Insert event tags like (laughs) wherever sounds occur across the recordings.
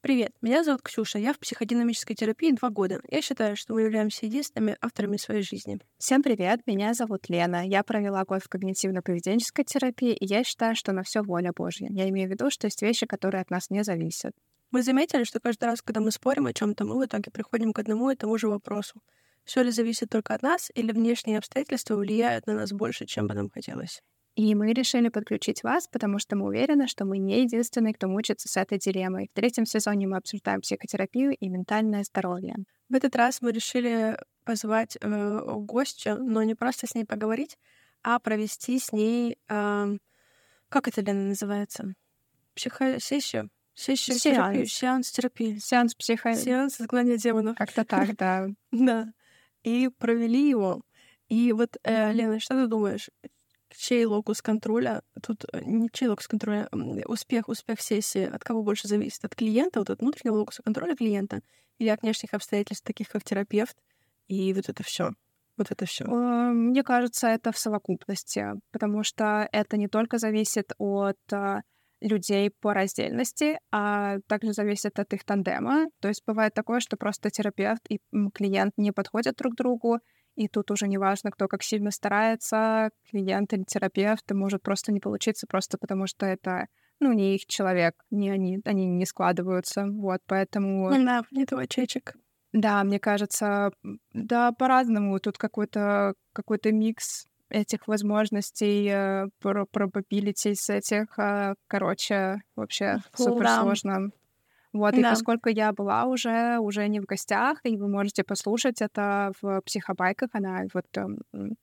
Привет, меня зовут Ксюша, я в психодинамической терапии два года. Я считаю, что мы являемся единственными авторами своей жизни. Всем привет, меня зовут Лена. Я провела год в когнитивно-поведенческой терапии, и я считаю, что на все воля Божья. Я имею в виду, что есть вещи, которые от нас не зависят. Мы заметили, что каждый раз, когда мы спорим о чем то мы в итоге приходим к одному и тому же вопросу. Все ли зависит только от нас, или внешние обстоятельства влияют на нас больше, чем бы нам хотелось? И мы решили подключить вас, потому что мы уверены, что мы не единственные, кто мучится с этой дилеммой. В третьем сезоне мы обсуждаем психотерапию и ментальное здоровье. В этот раз мы решили позвать э, гостью, но не просто с ней поговорить, а провести с ней, э, как это, Лена, называется? Психосессию? Сессию Сеанс. терапии, сеанс терапии. Сеанс психо... Сеанс изгнания демонов. Как-то так, да. (laughs) Да. И провели его. И вот, э, Лена, что ты думаешь? Чей локус контроля, тут э, не чей локус контроля, успех, успех сессии от кого больше зависит? От клиента, вот от внутреннего локуса контроля клиента или от внешних обстоятельств, таких как терапевт, и вот это все. Вот это все. Мне кажется, это в совокупности, потому что это не только зависит от а, людей по раздельности, а также зависит от их тандема. То есть бывает такое, что просто терапевт и клиент не подходят друг другу, и тут уже не важно, кто как сильно старается, клиент или терапевт, и может просто не получиться, просто потому что это, ну, не их человек, не они, они не складываются, вот, поэтому... Да, не твой чечек. Да, мне кажется, да, по-разному. Тут какой-то какой-то микс этих возможностей, э, probabilities этих, э, короче, вообще супер сложно. Вот, да. и поскольку я была уже, уже не в гостях, и вы можете послушать это в психобайках, она вот эм,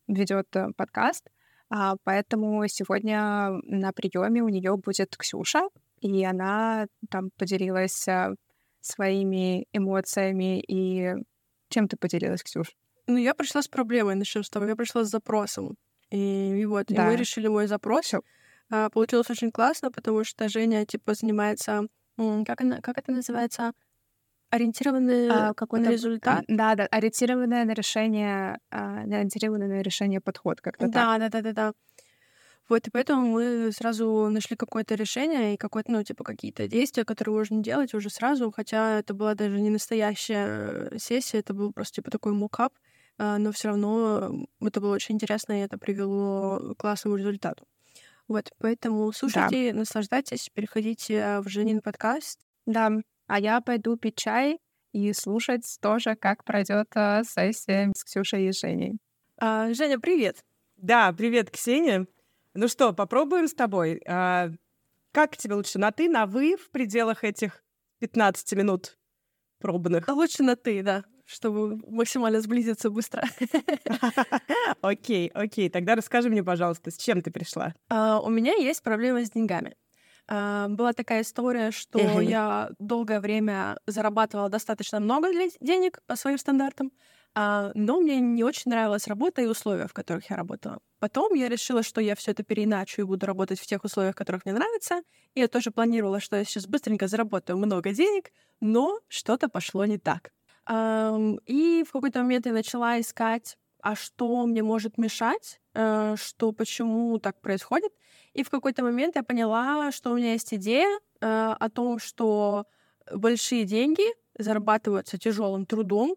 ведет э, подкаст, а, поэтому сегодня на приеме у нее будет Ксюша, и она там поделилась э, своими эмоциями и чем ты поделилась, Ксюш? Ну, я пришла с проблемой, начнем с того. Я пришла с запросом. И, и вот, да. и мы решили мой запрос. А, получилось очень классно, потому что Женя, типа, занимается как, она, как это называется? Ориентированный а, какой-то результат? Да, да, ориентированное на решение, а, ориентированное на решение подход как-то да, так. Да, да, да, да. Вот, и поэтому мы сразу нашли какое-то решение и какое-то, ну, типа, какие-то действия, которые можно делать уже сразу, хотя это была даже не настоящая сессия, это был просто, типа, такой мукап, а, но все равно это было очень интересно, и это привело к классному результату. Вот, поэтому слушайте, да. наслаждайтесь, переходите в Женин подкаст. Да, а я пойду пить чай и слушать тоже, как пройдет а, сессия с Ксюшей и Женей. А, Женя, привет. Да, привет, Ксения. Ну что, попробуем с тобой. А, как тебе лучше, на ты, на вы в пределах этих 15 минут пробных? Лучше на ты, да чтобы максимально сблизиться быстро. (laughs) Окей, окей. Тогда расскажи мне, пожалуйста, с чем ты пришла? А, у меня есть проблемы с деньгами. А, была такая история, что я долгое время зарабатывала достаточно много денег по своим стандартам, а, но мне не очень нравилась работа и условия, в которых я работала. Потом я решила, что я все это переиначу и буду работать в тех условиях, в которых мне нравится. И я тоже планировала, что я сейчас быстренько заработаю много денег, но что-то пошло не так. И в какой-то момент я начала искать, а что мне может мешать, э, что почему так происходит. И в какой-то момент я поняла, что у меня есть идея э, о том, что большие деньги зарабатываются тяжелым трудом,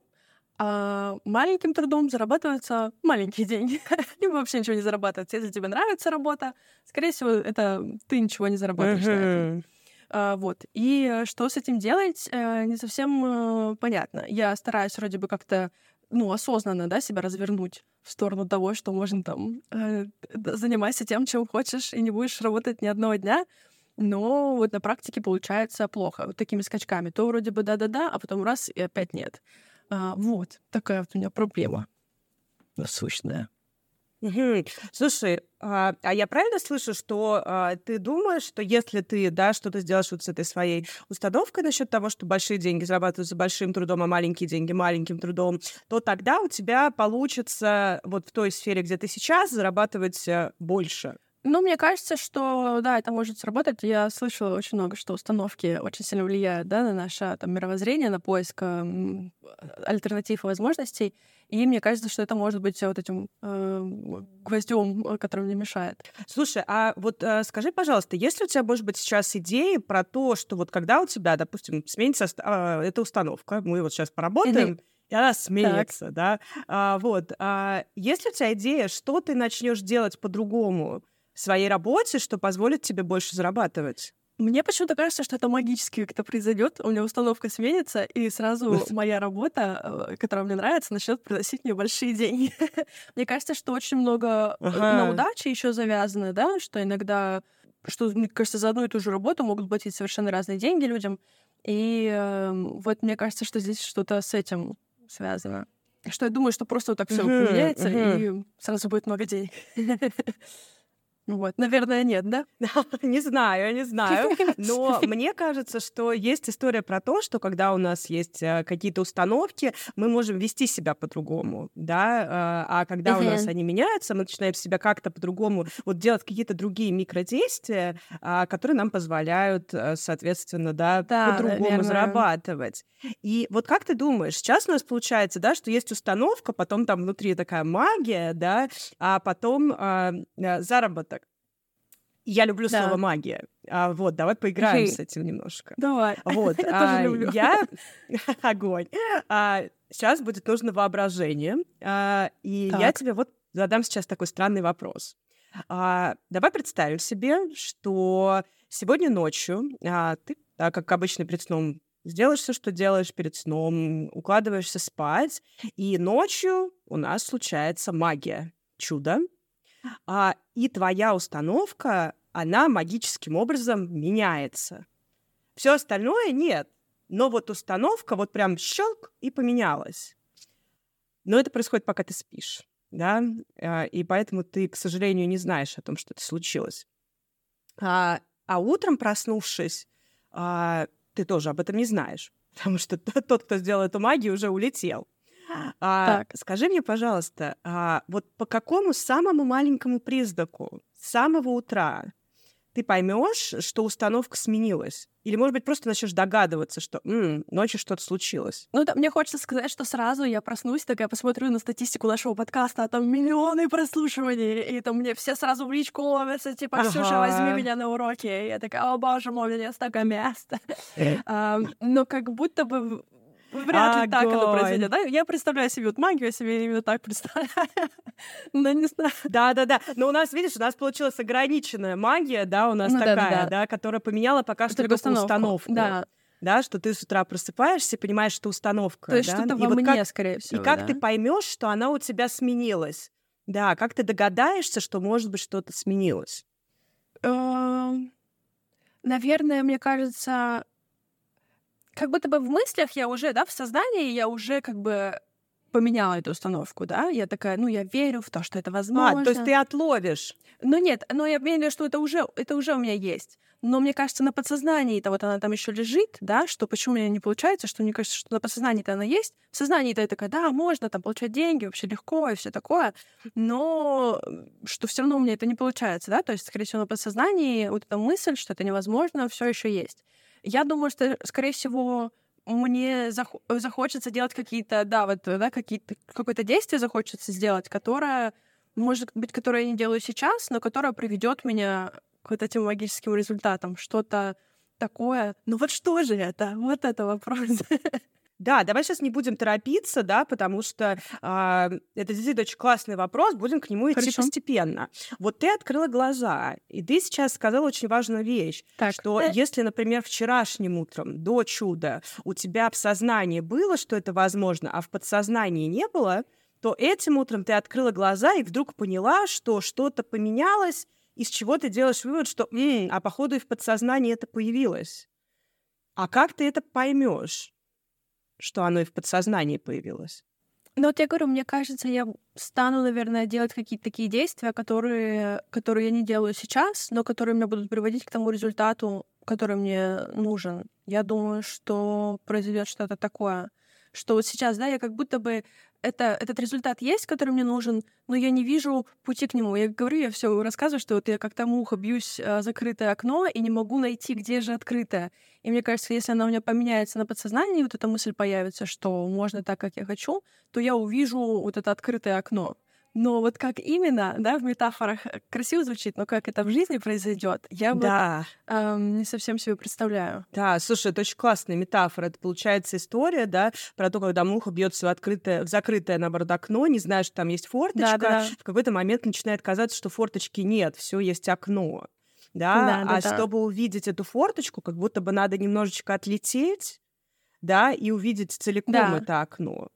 а маленьким трудом зарабатываются маленькие деньги. (laughs) Либо вообще ничего не зарабатывается. Если тебе нравится работа, скорее всего, это ты ничего не заработаешь вот. И что с этим делать, э, не совсем э, понятно. Я стараюсь вроде бы как-то ну, осознанно, да, себя развернуть в сторону того, что можно там э, занимайся тем, чем хочешь, и не будешь работать ни одного дня. Но вот на практике получается плохо, вот такими скачками. То вроде бы да-да-да, а потом раз и опять нет. А, вот такая вот у меня проблема насущная. Угу. Слушай, а, а я правильно слышу, что а, ты думаешь, что если ты, да, что-то сделаешь вот с этой своей установкой насчет того, что большие деньги зарабатываются большим трудом, а маленькие деньги маленьким трудом, то тогда у тебя получится вот в той сфере, где ты сейчас, зарабатывать э, больше? Ну, мне кажется, что да, это может сработать. Я слышала очень много, что установки очень сильно влияют да, на наше там, мировоззрение, на поиск э, альтернатив и возможностей. И мне кажется, что это может быть вот этим э, гвоздем, который мне мешает. Слушай, а вот э, скажи, пожалуйста, есть ли у тебя, может быть, сейчас идеи про то, что вот когда у тебя, допустим, сменится э, эта установка, мы вот сейчас поработаем, и она сменится, так. да. А, вот. А, есть ли у тебя идея, что ты начнешь делать по-другому своей работе, что позволит тебе больше зарабатывать? Мне почему-то кажется, что это магически как-то произойдет. У меня установка сменится, и сразу (laughs) моя работа, э, которая мне нравится, начнет приносить мне большие деньги. (laughs) мне кажется, что очень много э, ага. на удаче еще завязано, да, что иногда, что, мне кажется, за одну и ту же работу могут платить совершенно разные деньги людям. И э, вот мне кажется, что здесь что-то с этим связано. Что я думаю, что просто вот так все поменяется, и сразу будет много денег. (laughs) Вот, наверное, нет, да? (laughs) не знаю, не знаю. (laughs) Но мне кажется, что есть история про то, что когда у нас есть э, какие-то установки, мы можем вести себя по-другому, да, а, а когда у нас они меняются, мы начинаем себя как-то по-другому, вот делать какие-то другие микродействия, а, которые нам позволяют, э, соответственно, да, по-другому зарабатывать. И вот как ты думаешь, сейчас у нас получается, да, что есть установка, потом там внутри такая магия, да, а потом э, заработок. Я люблю да. слово магия. А, вот, давай поиграем с этим немножко. Давай. Вот. (laughs) я а, тоже люблю. Я (laughs) (laughs) огонь. А, сейчас будет нужно воображение. А, и так. я тебе вот задам сейчас такой странный вопрос. А, давай представим себе, что сегодня ночью а, ты, а, как обычно перед сном, сделаешь все, что делаешь перед сном, укладываешься спать, и ночью у нас случается магия, чудо. А, и твоя установка она магическим образом меняется. Все остальное нет. Но вот установка вот прям щелк и поменялась. Но это происходит, пока ты спишь, да, а, и поэтому ты, к сожалению, не знаешь о том, что это случилось. А, а утром, проснувшись, а, ты тоже об этом не знаешь, (laughs) потому что тот, кто сделал эту магию, уже улетел. А, так. Скажи мне, пожалуйста, а, вот по какому самому маленькому признаку с самого утра ты поймешь, что установка сменилась? Или, может быть, просто начнешь догадываться, что М, ночью что-то случилось? Ну, да, мне хочется сказать, что сразу я проснусь, такая посмотрю на статистику нашего подкаста, а там миллионы прослушиваний, и там мне все сразу в личку ловятся, типа, Ксюша, возьми меня на уроки. И я такая, о боже мой, у меня столько места. Э. Но как будто бы Вряд ли так это произойдет. Да? Я представляю себе вот магию, я себе именно так представляю. (laughs) Но не знаю. Да-да-да. Но у нас, видишь, у нас получилась ограниченная магия, да, у нас ну, такая, да, да, да. которая поменяла пока что только установку. установку. Да да, что ты с утра просыпаешься, понимаешь, что установка. То есть да? что-то во и мне, как, скорее всего. И как да? ты поймешь, что она у тебя сменилась? Да, как ты догадаешься, что может быть что-то сменилось? Эм, наверное, мне кажется, как будто бы в мыслях я уже, да, в сознании я уже как бы поменяла эту установку, да? Я такая, ну, я верю в то, что это возможно. А, то есть ты отловишь? Ну, нет, но я верю, что это уже, это уже у меня есть. Но мне кажется, на подсознании это вот она там еще лежит, да, что почему у меня не получается, что мне кажется, что на подсознании-то она есть. В сознании-то я такая, да, можно там получать деньги, вообще легко и все такое, но что все равно у меня это не получается, да, то есть, скорее всего, на подсознании вот эта мысль, что это невозможно, все еще есть. Я думаю, что, скорее всего, мне зах- захочется делать какие-то, да, вот, да, какие-то, какое-то действие захочется сделать, которое, может быть, которое я не делаю сейчас, но которое приведет меня к вот этим магическим результатам. Что-то такое. Ну вот что же это? Вот это вопрос. (laughs) Да, давай сейчас не будем торопиться, да, потому что э, это действительно очень классный вопрос, будем к нему идти Хорошо. постепенно. Вот ты открыла глаза, и ты сейчас сказала очень важную вещь, так. что э... если, например, вчерашним утром до чуда у тебя в сознании было, что это возможно, а в подсознании не было, то этим утром ты открыла глаза и вдруг поняла, что что-то поменялось, из чего ты делаешь вывод, что, М, а походу и в подсознании это появилось. А как ты это поймешь? Что оно и в подсознании появилось. Ну вот я говорю, мне кажется, я стану, наверное, делать какие-то такие действия, которые, которые я не делаю сейчас, но которые меня будут приводить к тому результату, который мне нужен. Я думаю, что произойдет что-то такое, что вот сейчас, да, я как будто бы это, этот результат есть, который мне нужен, но я не вижу пути к нему. Я говорю, я все рассказываю, что вот я как-то муха бьюсь а, закрытое окно и не могу найти, где же открытое. И мне кажется, если она у меня поменяется на подсознании, вот эта мысль появится, что можно так, как я хочу, то я увижу вот это открытое окно. Но вот как именно, да, в метафорах э, красиво звучит, но как это в жизни произойдет, я да. вот эм, не совсем себе представляю. Да, слушай, это очень классная метафора. Это получается история, да, про то, когда муха бьется в открытое, в закрытое, наоборот, окно, не знаю, что там есть форточка. Да, да. В какой-то момент начинает казаться, что форточки нет, все есть окно. Да, да, да а да. чтобы увидеть эту форточку, как будто бы надо немножечко отлететь, да, и увидеть целиком да. это окно.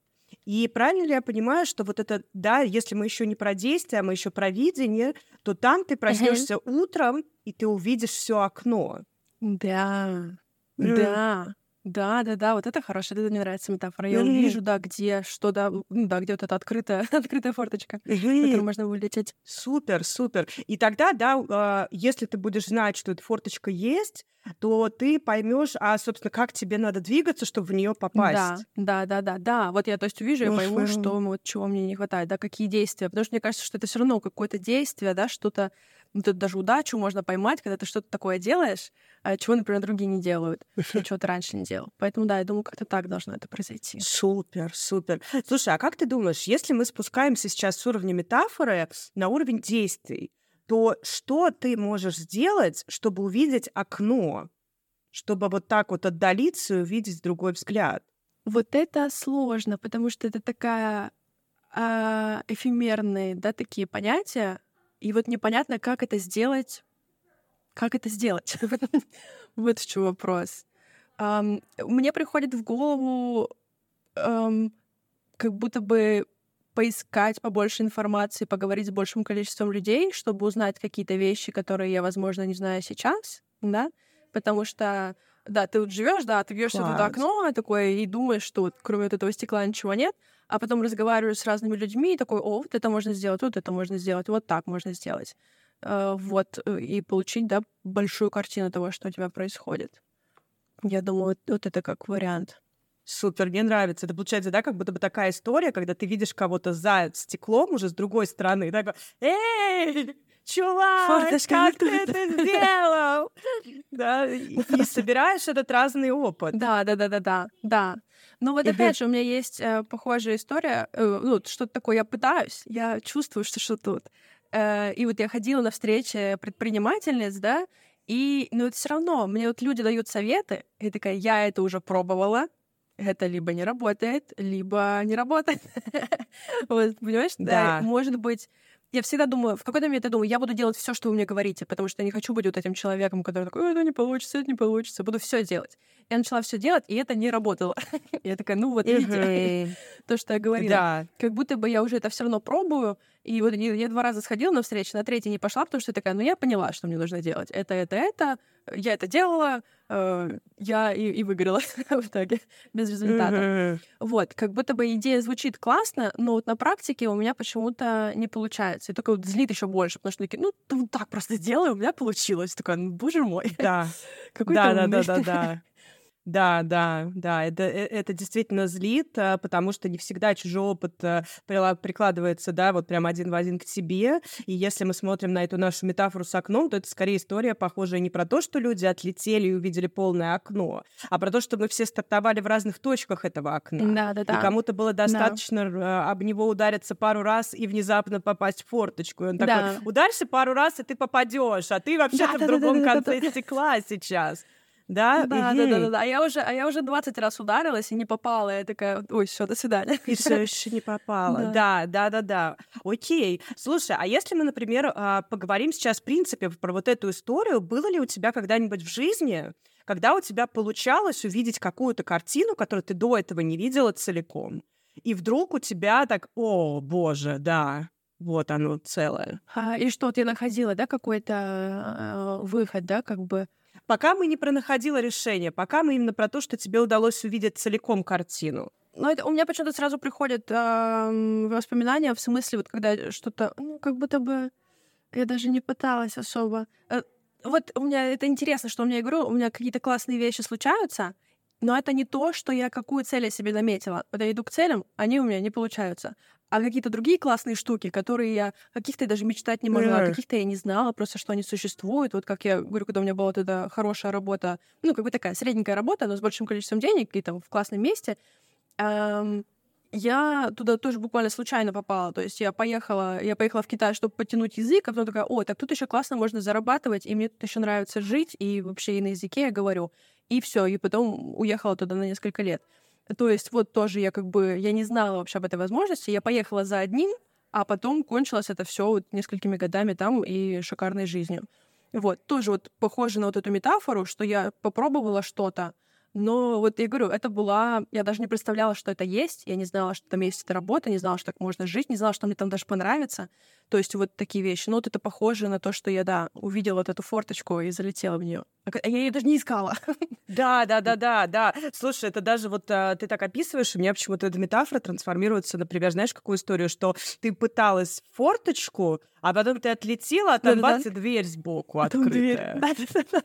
И правильно ли я понимаю, что вот это, да, если мы еще не про действие, а мы еще про видение, то там ты проснешься uh-huh. утром, и ты увидишь все окно. Да, mm. да. Да, да, да, вот это хорошо, это мне нравится метафора. Я mm-hmm. увижу, да, где что, да, да, где вот эта открытая, (laughs) открытая форточка, mm-hmm. в которую можно вылететь. Супер, супер. И тогда, да, э, если ты будешь знать, что эта форточка есть, то ты поймешь, а, собственно, как тебе надо двигаться, чтобы в нее попасть. Да, да, да, да, да. Вот я, то есть, увижу, я пойму, что вот чего мне не хватает, да, какие действия. Потому что мне кажется, что это все равно какое-то действие, да, что-то вот эту даже удачу можно поймать, когда ты что-то такое делаешь, а чего, например, другие не делают, или чего ты раньше не делал. Поэтому, да, я думаю, как-то так должно это произойти. Супер, супер. Слушай, а как ты думаешь, если мы спускаемся сейчас с уровня метафоры на уровень действий, то что ты можешь сделать, чтобы увидеть окно, чтобы вот так вот отдалиться и увидеть другой взгляд? Вот это сложно, потому что это такая э, эфемерные, да, такие понятия, и вот непонятно, как это сделать. Как это сделать? (laughs) вот в чем вопрос. Мне приходит в голову как будто бы поискать побольше информации, поговорить с большим количеством людей, чтобы узнать какие-то вещи, которые я, возможно, не знаю сейчас, да, потому что, да, ты вот живешь, да, ты бьешься это окно такое и думаешь, что вот, кроме вот этого стекла ничего нет, а потом разговариваешь с разными людьми и такой, о, вот это можно сделать, вот это можно сделать, вот так можно сделать. Э, вот, э, и получить, да, большую картину того, что у тебя происходит. Я думаю, вот, вот это как вариант. Супер, мне нравится. Это получается, да, как будто бы такая история, когда ты видишь кого-то за стеклом уже с другой стороны, и такой, эй, чувак, Форточка как ты это сделал? Да, (laughs) и собираешь этот разный опыт. Да, да, да, да, да, да. Ну вот опять же, у меня есть э, похожая история. Э, ну, что-то такое я пытаюсь, я чувствую, что что тут. Э, и вот я ходила на встречи предпринимательниц, да, и, ну, это все равно, мне вот люди дают советы, и такая, я это уже пробовала, это либо не работает, либо не работает. (laughs) вот, понимаешь? Да. Может быть, я всегда думаю, в какой-то момент я думаю, я буду делать все, что вы мне говорите, потому что я не хочу быть вот этим человеком, который такой, это не получится, это не получится, буду все делать. Я начала все делать, и это не работало. (laughs) я такая, ну вот видите, (laughs) то, что я говорила. Да. Как будто бы я уже это все равно пробую, и вот я два раза сходила на встречу, на третий не пошла, потому что я такая, ну я поняла, что мне нужно делать. Это, это, это, я это делала, э, я и, и выиграла (laughs) в итоге без результата. Вот, как будто бы идея звучит классно, но вот на практике у меня почему-то не получается. И только вот злит еще больше, потому что такие, ну, вот так просто сделай, у меня получилось. Такая, ну, боже мой. Да. (laughs) Какой да, да, да, да, да. Да, да, да, это, э, это действительно злит, а, потому что не всегда чужой опыт э, прикладывается, да, вот прям один в один к тебе. И если мы смотрим на эту нашу метафору с окном, то это скорее история, похожая не про то, что люди отлетели и увидели полное окно, а про то, что мы все стартовали в разных точках этого окна. Да, да, да. И кому-то было достаточно да. об него удариться пару раз и внезапно попасть в форточку. И он да. такой, ударься пару раз, и ты попадешь, а ты вообще-то да, в да, другом да, да, конце да, да. стекла сейчас. Да, да, да, да, да, да. А я уже, а я уже 20 раз ударилась и не попала. Я такая, ой, все, до свидания. И все (laughs) еще не попала. Да, да, да, да. Окей. Слушай, а если мы, например, а, поговорим сейчас, в принципе, про вот эту историю, было ли у тебя когда-нибудь в жизни, когда у тебя получалось увидеть какую-то картину, которую ты до этого не видела целиком, и вдруг у тебя так, о, боже, да, вот оно целое. А, и что, ты находила, да, какой-то э, выход, да, как бы? Пока мы не пронаходила решение, пока мы именно про то, что тебе удалось увидеть целиком картину. Ну, это у меня почему-то сразу приходят э, воспоминания в смысле, вот когда что-то, ну, как будто бы я даже не пыталась особо. Э, вот у меня это интересно, что у меня, я у меня какие-то классные вещи случаются, но это не то, что я какую цель я себе наметила. Вот я иду к целям, они у меня не получаются. А какие-то другие классные штуки, которые я каких-то даже мечтать не могла, каких-то я не знала, просто что они существуют. Вот как я говорю, когда у меня была вот эта хорошая работа, ну, как бы такая средненькая работа, но с большим количеством денег и там в классном месте, эм, я туда тоже буквально случайно попала. То есть я поехала, я поехала в Китай, чтобы подтянуть язык, а потом такая, о, так тут еще классно можно зарабатывать, и мне тут еще нравится жить, и вообще и на языке я говорю. И все, и потом уехала туда на несколько лет. То есть вот тоже я как бы, я не знала вообще об этой возможности. Я поехала за одним, а потом кончилось это все вот несколькими годами там и шикарной жизнью. Вот, тоже вот похоже на вот эту метафору, что я попробовала что-то, но вот я говорю, это была... Я даже не представляла, что это есть. Я не знала, что там есть эта работа, не знала, что так можно жить, не знала, что мне там даже понравится. То есть вот такие вещи. Ну вот это похоже на то, что я, да, увидела вот эту форточку и залетела в нее. А я ее даже не искала. (laughs) Да, да, да, да, да. Слушай, это даже вот а, ты так описываешь, у меня почему-то эта метафора трансформируется, например, знаешь, какую историю, что ты пыталась форточку, а потом ты отлетела, а там бац, и дверь сбоку открытая.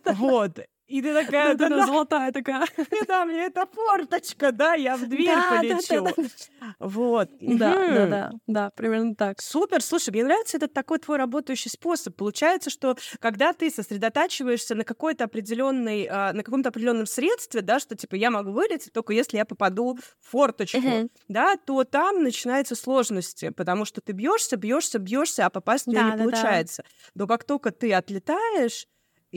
(laughs) Вот. И ты такая, да, да, золотая такая. Да, мне это форточка, да, я в дверь полечу. Да, да, да. Вот. Да, да, да, да, примерно так. Супер, слушай, мне нравится этот такой твой работающий способ. Получается, что когда ты сосредотачиваешься на какой-то определенной, а, на каком-то определенном средстве, да, что типа я могу вылететь только если я попаду в форточку, да, то там начинаются сложности, потому что ты бьешься, бьешься, бьешься, а попасть не получается. Но как только ты отлетаешь,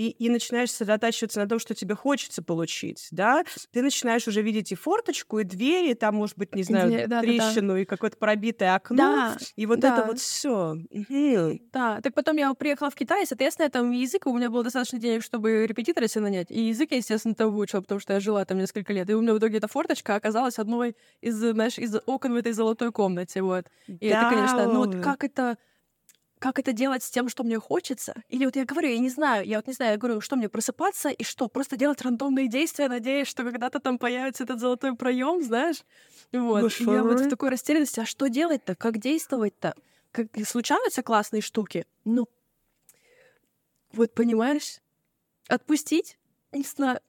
и, и начинаешь сосредотачиваться на том, что тебе хочется получить, да, ты начинаешь уже видеть и форточку, и двери, там, может быть, не знаю, Где, да, трещину, да, да. и какое-то пробитое окно, да, и вот да. это вот все. Да, так потом я приехала в Китай, и, соответственно, там язык, у меня было достаточно денег, чтобы репетитора себе нанять, и язык я, естественно, там выучила, потому что я жила там несколько лет, и у меня в итоге эта форточка оказалась одной из, знаешь, из окон в этой золотой комнате, вот. И да, это, конечно, ну вот как это как это делать с тем, что мне хочется? Или вот я говорю, я не знаю, я вот не знаю, я говорю, что мне просыпаться и что, просто делать рандомные действия, надеясь, что когда-то там появится этот золотой проем, знаешь? Вот. Ну, я вот в такой растерянности, а что делать-то? Как действовать-то? Как случаются классные штуки? Ну, вот понимаешь, отпустить? Не знаю.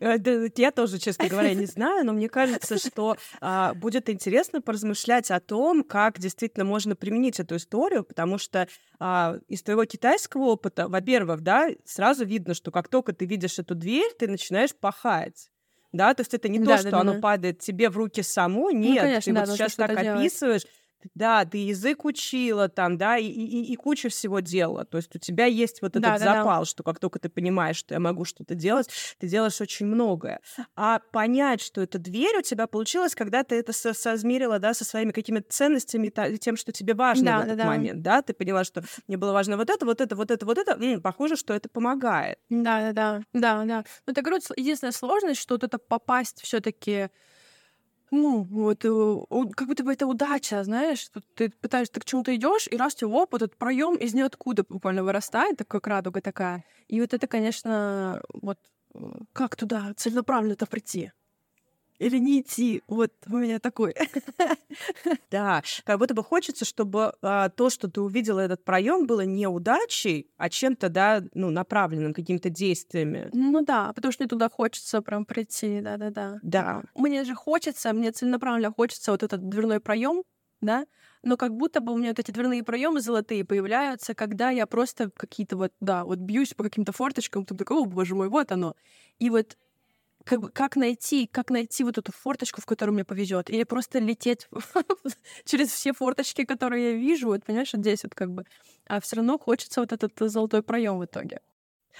Э, я тоже, честно говоря, не (laughs) знаю, но мне кажется, что а, будет интересно поразмышлять о том, как действительно можно применить эту историю, потому что а, из твоего китайского опыта, во-первых, да, сразу видно, что как только ты видишь эту дверь, ты начинаешь пахать да, то есть это не да, то, да, что да, оно да. падает тебе в руки само, ну, нет, ну, конечно, ты да, вот сейчас так описываешь, да, ты язык учила там, да, и, и, и куча всего делала. То есть у тебя есть вот этот да, запал, да. что как только ты понимаешь, что я могу что-то делать, ты делаешь очень многое. А понять, что это дверь у тебя получилось, когда ты это со соизмерила, да, со своими какими-то ценностями и тем, что тебе важно да, в этот да, момент, да. да, ты поняла, что мне было важно вот это, вот это, вот это, вот это, м-м, похоже, что это помогает. Да, да, да, да, да. Ну, это, говорю, единственная сложность, что вот это попасть все таки ну, вот, э, как будто бы это удача, знаешь, ты пытаешься, ты к чему-то идешь, и раз тебе оп, этот проем из ниоткуда буквально вырастает, такая радуга такая. И вот это, конечно, вот э, как туда целенаправленно-то прийти? Или не идти. Вот у меня такой. (laughs) Да, как будто бы хочется, чтобы а, то, что ты увидела этот проем, было не удачей, а чем-то, да, ну, направленным какими-то действиями. Ну да, потому что мне туда хочется прям прийти, да-да-да. Да. Мне же хочется, мне целенаправленно хочется вот этот дверной проем, да, но как будто бы у меня вот эти дверные проемы золотые появляются, когда я просто какие-то вот, да, вот бьюсь по каким-то форточкам, там такой, о, боже мой, вот оно. И вот как, бы, как найти, как найти вот эту форточку, в которую мне повезет, или просто лететь (laughs) через все форточки, которые я вижу, вот понимаешь, вот здесь вот как бы, а все равно хочется вот этот золотой проем в итоге.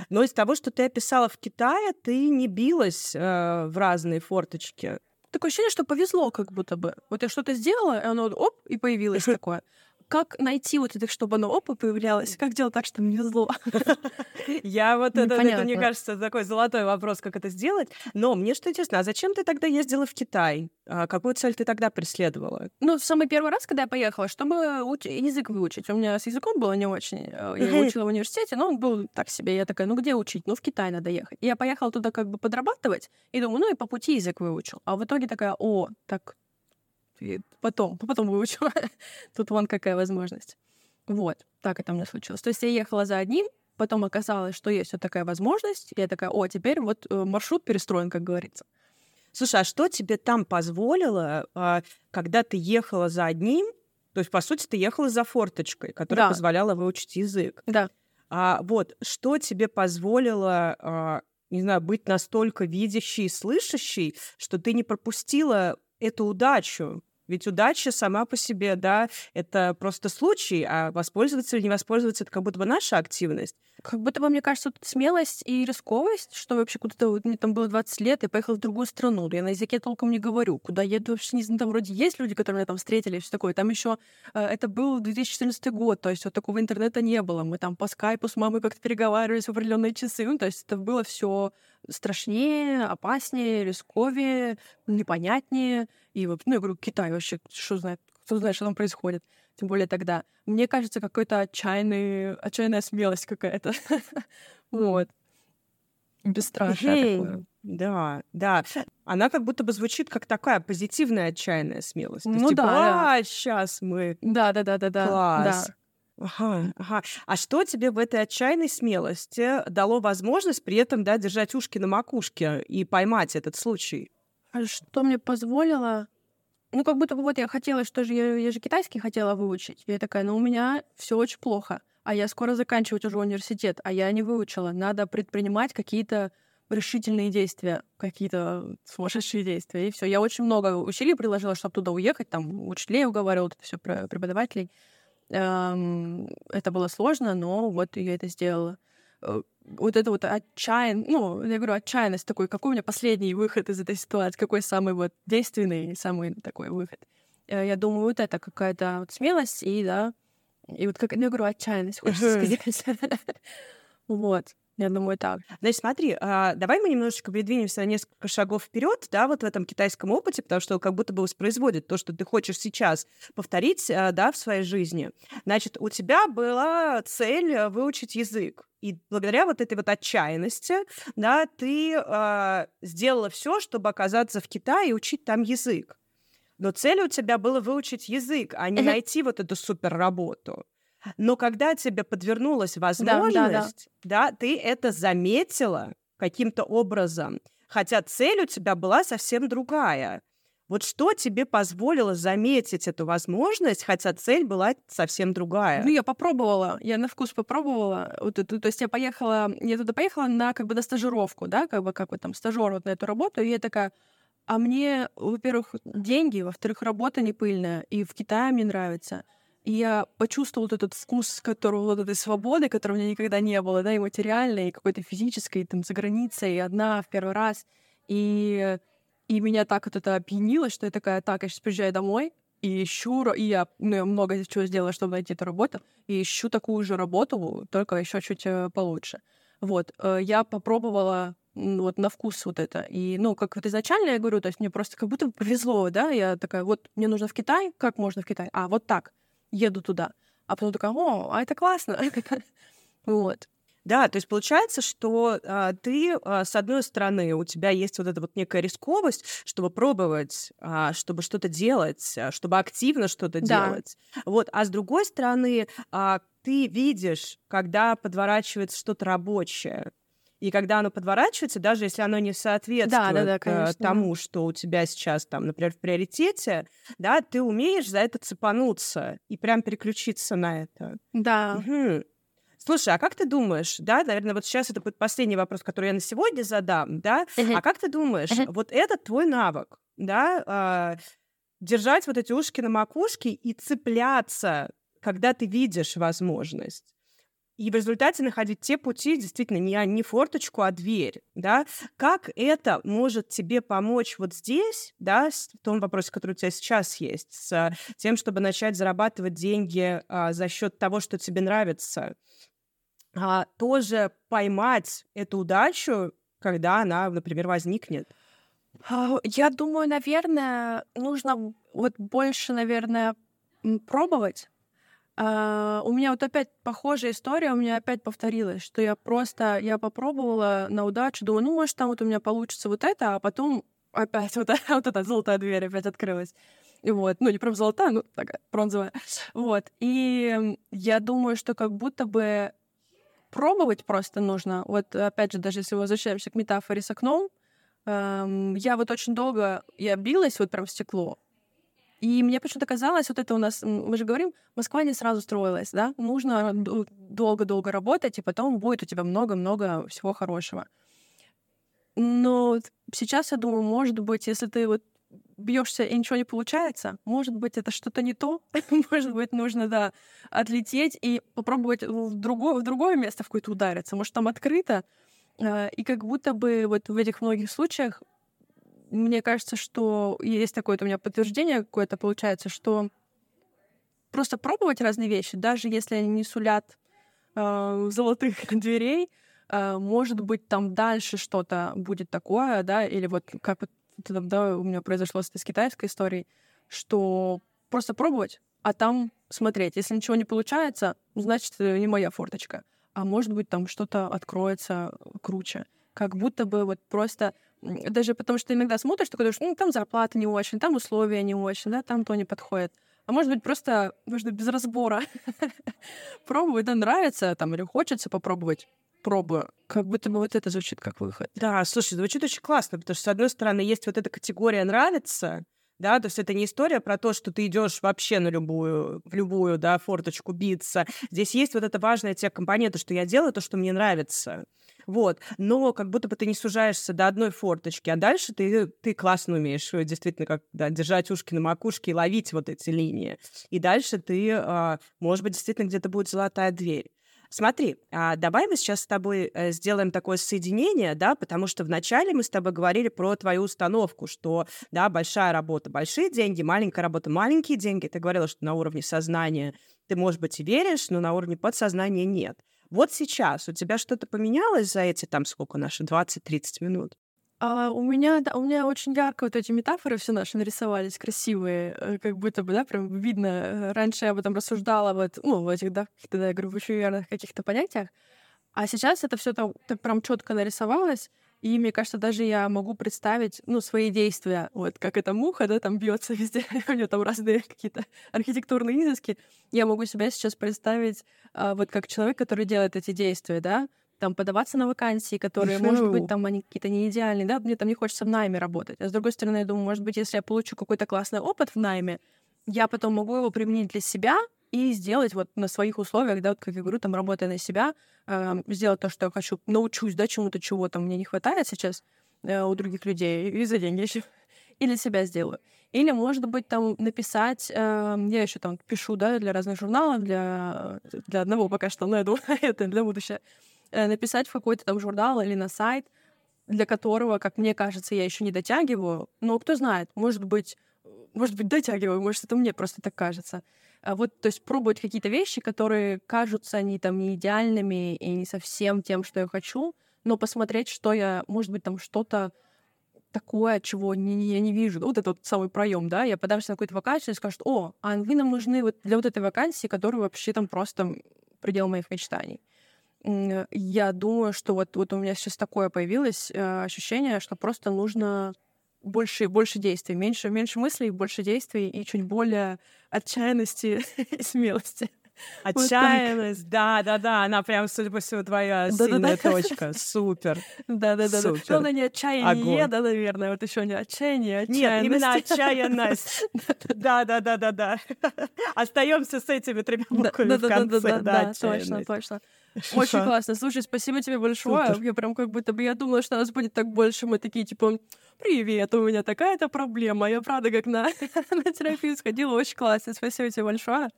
Но из того, что ты описала в Китае, ты не билась э, в разные форточки. Такое ощущение, что повезло как будто бы. Вот я что-то сделала, и оно оп, и появилось (laughs) такое как найти вот это, чтобы оно опа появлялось? Как делать так, чтобы мне зло? (laughs) Я вот это, это, мне кажется, такой золотой вопрос, как это сделать. Но мне что интересно, а зачем ты тогда ездила в Китай? А какую цель ты тогда преследовала? Ну, в самый первый раз, когда я поехала, чтобы язык выучить. У меня с языком было не очень. Э, я учила в университете, но он был так себе. Я такая, ну где учить? Ну, в Китай надо ехать. И я поехала туда как бы подрабатывать, и думаю, ну и по пути язык выучил. А в итоге такая, о, так и потом, потом выучу. (laughs) Тут вон какая возможность. Вот, так это у меня случилось. То есть я ехала за одним, потом оказалось, что есть вот такая возможность. Я такая, о, теперь вот э, маршрут перестроен, как говорится. Слушай, а что тебе там позволило, а, когда ты ехала за одним, то есть, по сути, ты ехала за форточкой, которая да. позволяла выучить язык. Да. А вот что тебе позволило, а, не знаю, быть настолько видящей и слышащей, что ты не пропустила эту удачу? Ведь удача сама по себе, да, это просто случай, а воспользоваться или не воспользоваться, это как будто бы наша активность. Как будто бы, мне кажется, тут смелость и рисковость, что вообще куда-то... Вот, мне там было 20 лет, я поехала в другую страну, я на языке толком не говорю. Куда еду, вообще не знаю, там вроде есть люди, которые меня там встретили, все такое. Там еще э, это был 2014 год, то есть вот такого интернета не было. Мы там по скайпу с мамой как-то переговаривались в определенные часы. Ну, то есть это было все страшнее, опаснее, рисковее, непонятнее. И вот, ну, я говорю, Китай вообще, что знает, кто знает, что там происходит. Тем более тогда. Мне кажется, какой-то отчаянный, отчаянная смелость какая-то. (laughs) Вот. Бесстрашие такое. Да, да. Она как будто бы звучит как такая позитивная отчаянная смелость. Ну типа, да, а, сейчас мы... Да, да, да, да, да. Класс. Ага, ага. А что тебе в этой отчаянной смелости дало возможность при этом, да, держать ушки на макушке и поймать этот случай? А что мне позволило? Ну, как будто бы вот я хотела, что же я, я же китайский хотела выучить. Я такая, ну, у меня все очень плохо. А я скоро заканчивать уже университет, а я не выучила. Надо предпринимать какие-то решительные действия, какие-то сумасшедшие действия. И все. Я очень много усилий приложила, чтобы туда уехать. Там учителей уговаривала, это все преподавателей. Это было сложно, но вот я это сделала. Э, вот это вот отчаяние, ну, я говорю, отчаянность такой, какой у меня последний выход из этой ситуации, какой самый вот действенный, самый такой выход. Э, я думаю, вот это какая-то вот смелость и, да, и вот как, ну, я говорю, отчаянность, хочется сказать. (laughs) Вот. Я думаю, так. Значит, смотри, а, давай мы немножечко придвинемся на несколько шагов вперед, да, вот в этом китайском опыте, потому что как будто бы воспроизводит то, что ты хочешь сейчас повторить, а, да, в своей жизни. Значит, у тебя была цель э, выучить язык. И благодаря вот этой вот отчаянности, да, ты э, сделала все, чтобы оказаться в Китае и учить там язык. Но цель у тебя была выучить язык, а не найти вот эту супер работу. Но когда тебе подвернулась возможность, да, да, да. да, ты это заметила каким-то образом, хотя цель у тебя была совсем другая. Вот что тебе позволило заметить эту возможность, хотя цель была совсем другая? Ну, я попробовала, я на вкус попробовала. Вот, то, есть я поехала, я туда поехала на как бы на стажировку, да, как бы как вот там стажер вот на эту работу, и я такая, а мне, во-первых, деньги, во-вторых, работа не пыльная, и в Китае мне нравится. И я почувствовала вот этот вкус, которого вот этой свободы, которого у меня никогда не было, да, и материальной, и какой-то физической, там, за границей, и одна в первый раз. И и меня так вот это опьянило, что я такая, так, я сейчас приезжаю домой, и ищу, и я, ну, я много чего сделала, чтобы найти эту работу, и ищу такую же работу, только еще чуть э, получше. Вот, э, я попробовала вот на вкус вот это. И, ну, как вот изначально я говорю, то есть мне просто как будто повезло, да, я такая, вот мне нужно в Китай, как можно в Китай? А, вот так, еду туда. А потом такая, о, а это классно. (laughs) Вот. Да, то есть получается, что а, ты, а, с одной стороны, у тебя есть вот эта вот некая рисковость, чтобы пробовать, а, чтобы что-то делать, а, чтобы активно что-то Да. делать. Вот, а с другой стороны, а, ты видишь, когда подворачивается что-то рабочее. И когда оно подворачивается, даже если оно не Да, да, соответствует да, э, конечно, да. тому, что у тебя сейчас там, например, в приоритете, да, ты умеешь за это цепануться и прям переключиться на это. Да. Мгм. Слушай, а как ты думаешь, да, наверное, вот сейчас это будет последний вопрос, который я на сегодня задам, да, Мгм. а как ты думаешь, Мгм. вот этот твой навык, да, а, держать вот эти ушки на макушке и цепляться, когда ты видишь возможность, и в результате находить те пути, действительно, не, не форточку, а дверь, да, как это может тебе помочь вот здесь, да, в том вопросе, который у тебя сейчас есть, с а, тем, чтобы начать зарабатывать деньги а, за счет того, что тебе нравится, а, тоже поймать эту удачу, когда она, например, возникнет. А, Я думаю, наверное, нужно вот больше, наверное, пробовать. А, У меня вот опять похожая история, у меня опять повторилась, что я просто, я попробовала на удачу, думаю, ну, может, там вот у меня получится вот это, а потом опять вот, (laughs) вот эта золотая дверь опять открылась. И вот, ну, не прям золотая, ну, такая бронзовая. Вот. И я думаю, что как будто бы пробовать просто нужно. Вот опять же, даже если возвращаемся к метафоре с окном, эм, я вот очень долго, я билась вот прям в стекло, и мне почему-то казалось, вот это у нас, мы же говорим, Москва не сразу строилась, да? Нужно долго-долго работать, и потом будет у тебя много-много всего хорошего. Но сейчас я думаю, может быть, если ты вот бьешься и ничего не получается, может быть, это что-то не то, (laughs) может быть, нужно, да, отлететь и попробовать в другое, в другое место в какое-то удариться, может, там открыто, а, и как будто бы вот в этих многих случаях мне кажется, что есть такое у меня подтверждение какое-то получается, что просто пробовать разные вещи, даже если они не сулят э, золотых (laughs) дверей, э, может быть, там дальше что-то будет такое, да, или вот как вот да, у меня произошло с, с китайской историей, что просто пробовать, а там смотреть. Если ничего не получается, значит, не моя форточка. А может быть, там что-то откроется круче. Как будто бы вот просто даже потому что иногда смотришь, такой думаешь, ну, там зарплата не очень, там условия не очень, да, там то не подходит. А может быть, просто можно без разбора (laughs) пробовать, да, нравится там или хочется попробовать пробую. Как будто бы вот это звучит как выход. Да, слушай, звучит очень классно, потому что, с одной стороны, есть вот эта категория «нравится», да, то есть это не история про то, что ты идешь вообще на любую, в любую, да, форточку биться. Здесь есть вот эта важная те компонента, что я делаю то, что мне нравится. Вот. Но как будто бы ты не сужаешься до одной форточки, а дальше ты, ты классно умеешь э, действительно как да, держать ушки на макушке и ловить вот эти линии. И дальше ты, а, может быть, действительно где-то будет золотая дверь. Смотри, а давай мы сейчас с тобой э, сделаем такое соединение, да, потому что вначале мы с тобой говорили про твою установку, что, да, большая работа — большие деньги, маленькая работа — маленькие деньги. Ты говорила, что на уровне сознания ты, может быть, и веришь, но на уровне подсознания нет. Вот сейчас у тебя что-то поменялось за эти, там, сколько наши, 20-30 минут? А у меня, да, у меня очень ярко вот эти метафоры все наши нарисовались, красивые, э, как будто бы, да, прям видно. Э, раньше я об этом рассуждала вот, ну, в этих, да, каких-то, да, я говорю, верных каких-то понятиях. А сейчас это все так, так прям четко нарисовалось, и мне кажется, даже я могу представить, ну, свои действия, вот как эта муха, да, там бьется (laughs) везде, у нее там разные какие-то архитектурные изыски. Я могу себя сейчас представить а, вот как человек, который делает эти действия, да, там подаваться на вакансии, которые, может быть, там они какие-то не идеальные, да, мне там не хочется в найме работать. А с другой стороны, я думаю, может быть, если я получу какой-то классный опыт в найме, я потом могу его применить для себя и сделать вот на своих условиях, да, вот как я говорю, там, работая на себя, э, сделать то, что я хочу, научусь, да, чему-то, чего там мне не хватает сейчас э, у других людей, и за деньги еще, (laughs) и для себя сделаю. Или, может быть, там написать, э, я еще там пишу, да, для разных журналов, для, для одного пока что, но я думаю, это для будущего, Э, написать в какой-то там журнал или на сайт, для которого, как мне кажется, я еще не дотягиваю. Но кто знает, может быть, может быть, дотягиваю, может, это мне просто так кажется. А вот, то есть пробовать какие-то вещи, которые кажутся они там не идеальными и не совсем тем, что я хочу, но посмотреть, что я, может быть, там что-то такое, чего не, я не вижу. Вот этот вот самый проем, да, я подамся на какую-то вакансию и скажут, о, а вы нам нужны вот для вот этой вакансии, которая вообще там просто предел моих мечтаний я думаю, что вот, вот у меня сейчас такое появилось э, ощущение, что просто нужно больше, больше действий, меньше, меньше мыслей, больше действий и чуть более отчаянности (laughs) и смелости. (laughs) Отчаянность, да, да, да, она прям, судя по всему, твоя да, сильная да, да. точка. (laughs) Супер. Да, да, да. Супер. Но не отчаяние, да, наверное, вот еще не отчаяние, отчаянность. Нет, именно отчаянность. Да, да, да, да, да. Остаемся с этими тремя буквами в конце. Да, точно, точно. Очень классно. Слушай, спасибо тебе большое. Я прям как будто бы я думала, что нас будет так больше. Мы такие, типа, привет, у меня такая-то проблема. Я правда как на, (laughs) на терапию сходила. Очень классно. Спасибо тебе большое.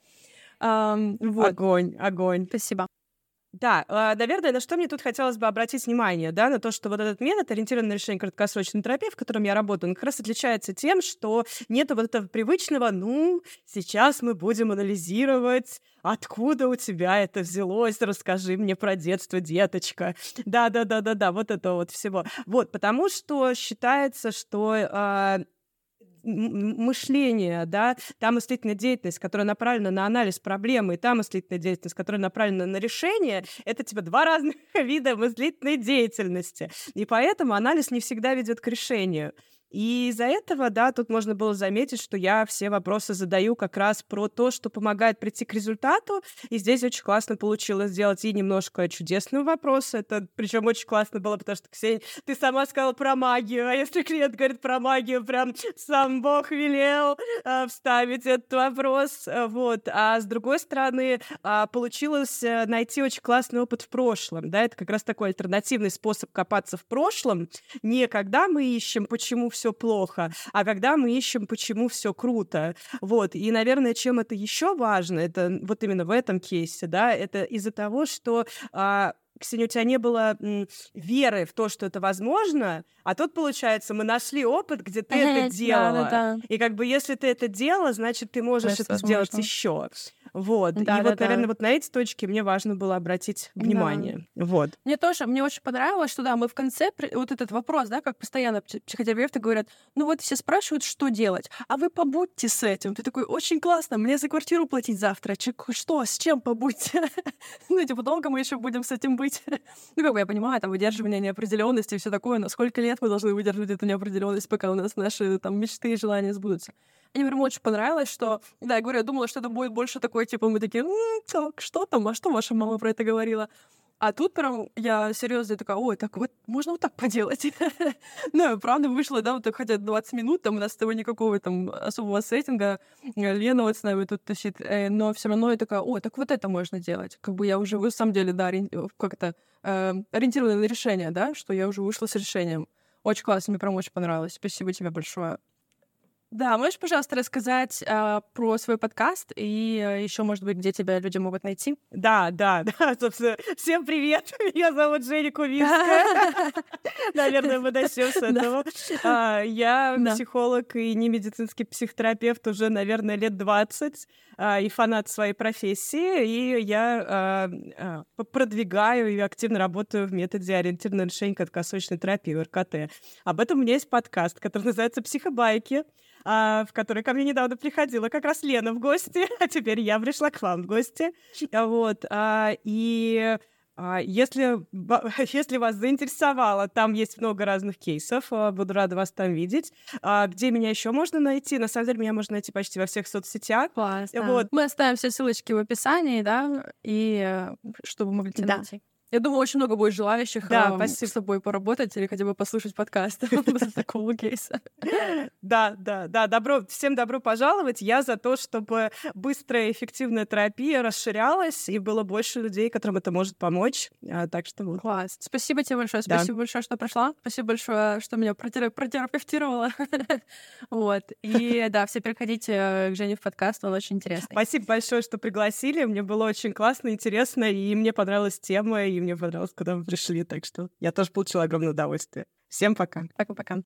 Um, вот. Огонь, огонь. Спасибо. Да, а, наверное, на что мне тут хотелось бы обратить внимание, да, на то, что вот этот метод, ориентированный на решение краткосрочной терапии, в котором я работаю, он как раз отличается тем, что нет вот этого привычного, ну, сейчас мы будем анализировать, откуда у тебя это взялось, расскажи мне про детство, деточка. Да-да-да-да-да, вот это вот всего. Вот, потому что считается, что э, мышление, да, та мыслительная деятельность, которая направлена на анализ проблемы, и та мыслительная деятельность, которая направлена на решение, это типа два (laughs) разных вида мыслительной деятельности. И поэтому анализ не всегда ведет к решению. И из-за этого, да, тут можно было заметить, что я все вопросы задаю как раз про то, что помогает прийти к результату. И здесь очень классно получилось сделать и немножко чудесные вопросы. Это причем очень классно было, потому что, Ксения, ты сама сказала про магию, а если клиент говорит про магию, прям сам Бог велел э, вставить этот вопрос. Э, вот. А с другой стороны, э, получилось найти очень классный опыт в прошлом. Да, это как раз такой альтернативный способ копаться в прошлом. Не когда мы ищем, почему все плохо, а когда мы ищем, почему все круто. Вот. И, наверное, чем это еще важно, это вот именно в этом кейсе, да, это из-за того, что а, Ксения, у тебя не было м, веры в то, что это возможно, а тут, получается, мы нашли опыт, где ты это делала. Да, да, да. И как бы если ты это делала, значит, ты можешь это, это сделать еще. Вот. Да, и да, вот, да. наверное, вот на эти точки мне важно было обратить внимание. Да. Вот. Мне тоже, мне очень понравилось, что да, мы в конце, вот этот вопрос, да, как постоянно психотерапевты говорят, ну вот все спрашивают, что делать, а вы побудьте с этим. Ты такой, очень классно, мне за квартиру платить завтра. Что, с чем побудьте? (laughs) ну, типа, долго мы еще будем с этим быть? (laughs) ну, как бы я понимаю, там, выдерживание неопределенности и все такое, но сколько лет мы должны выдерживать эту неопределенность, пока у нас наши там мечты и желания сбудутся. Мне прям очень понравилось, что, да, я говорю, я думала, что это будет больше такой, типа, мы такие, так, что там, а что ваша мама про это говорила? А тут прям я серьезно такая, ой, так вот можно вот так поделать. (laughs) ну, правда, вышло, да, вот так хотя 20 минут, там у нас с тобой никакого там особого сеттинга. Лена вот с нами тут тусит, э, но все равно я такая, ой, так вот это можно делать. Как бы я уже, в самом деле, да, как это, э, ориентирована на решение, да, что я уже вышла с решением. Очень классно, мне прям очень понравилось. Спасибо тебе большое. Да, можешь, пожалуйста, рассказать э, про свой подкаст и э, еще, может быть, где тебя люди могут найти? Да, да, (laughs) да, собственно. Всем привет! (laughs) Меня зовут Женя Кувинская. (laughs) Наверное, мы начнем с этого. А, я психолог и не медицинский психотерапевт уже, наверное, лет 20 а, и фанат своей профессии, и я а, продвигаю и активно работаю в методе ориентированной решения краткосрочной терапии, РКТ. Об этом у меня есть подкаст, который называется «Психобайки», а, в который ко мне недавно приходила как раз Лена в гости, (laughs) а теперь я пришла к вам в гости. Вот. А, и а, если, (laughs) если вас заинтересовало, там есть много разных кейсов, а, буду рада вас там видеть. А, где меня еще можно найти? На самом деле, меня можно найти почти во всех соцсетях. Классно. Вот. Мы оставим все ссылочки в описании, да, и э, чтобы могли да. найти. Я думаю, очень много будет желающих да, э, с тобой поработать или хотя бы послушать подкаст (laughs) такого кейса. Да, да, да. Добро, всем добро пожаловать. Я за то, чтобы быстрая и эффективная терапия расширялась, и было больше людей, которым это может помочь. А, так что вот. Класс. Спасибо тебе большое. Спасибо большое, что пришла. Спасибо большое, что меня протерапевтировала. (laughs) вот. И да, все приходите к Жене в подкаст, он очень интересный. Спасибо большое, что пригласили. Мне было очень классно, интересно, и мне понравилась тема, и мне понравилось, когда вы пришли, так что я тоже получила огромное удовольствие. Всем пока. Пока-пока.